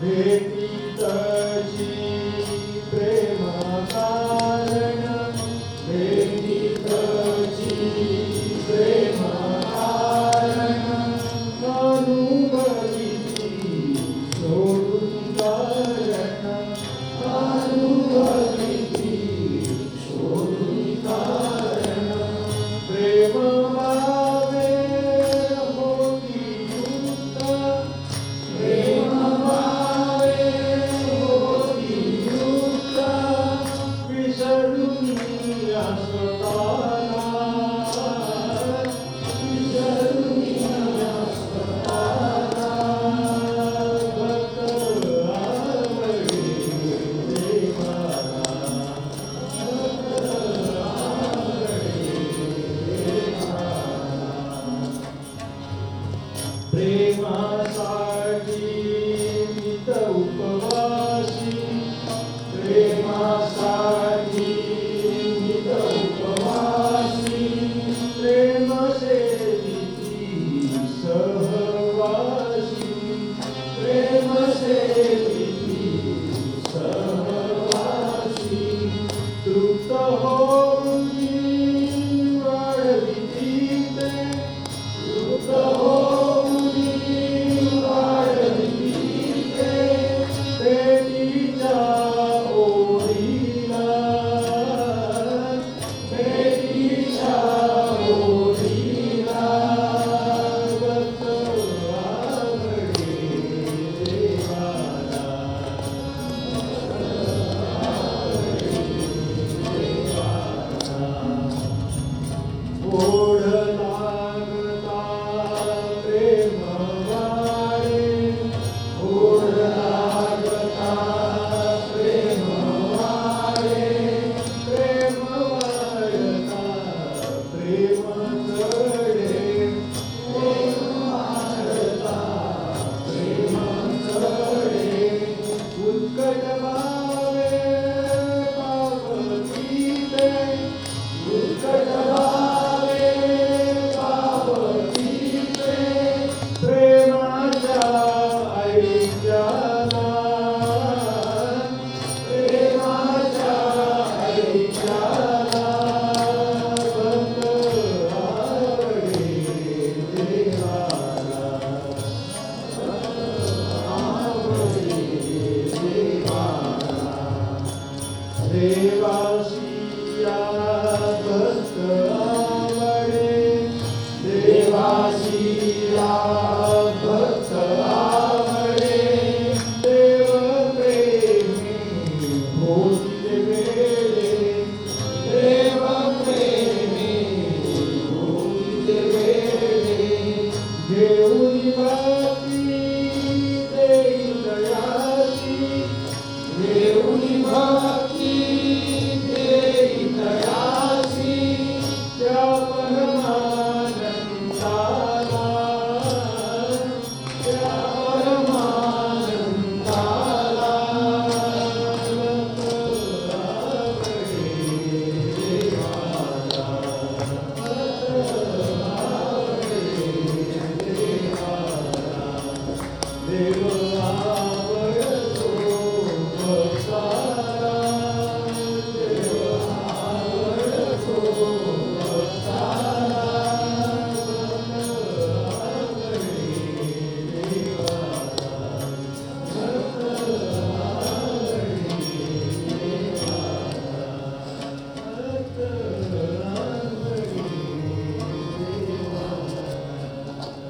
Lift Deus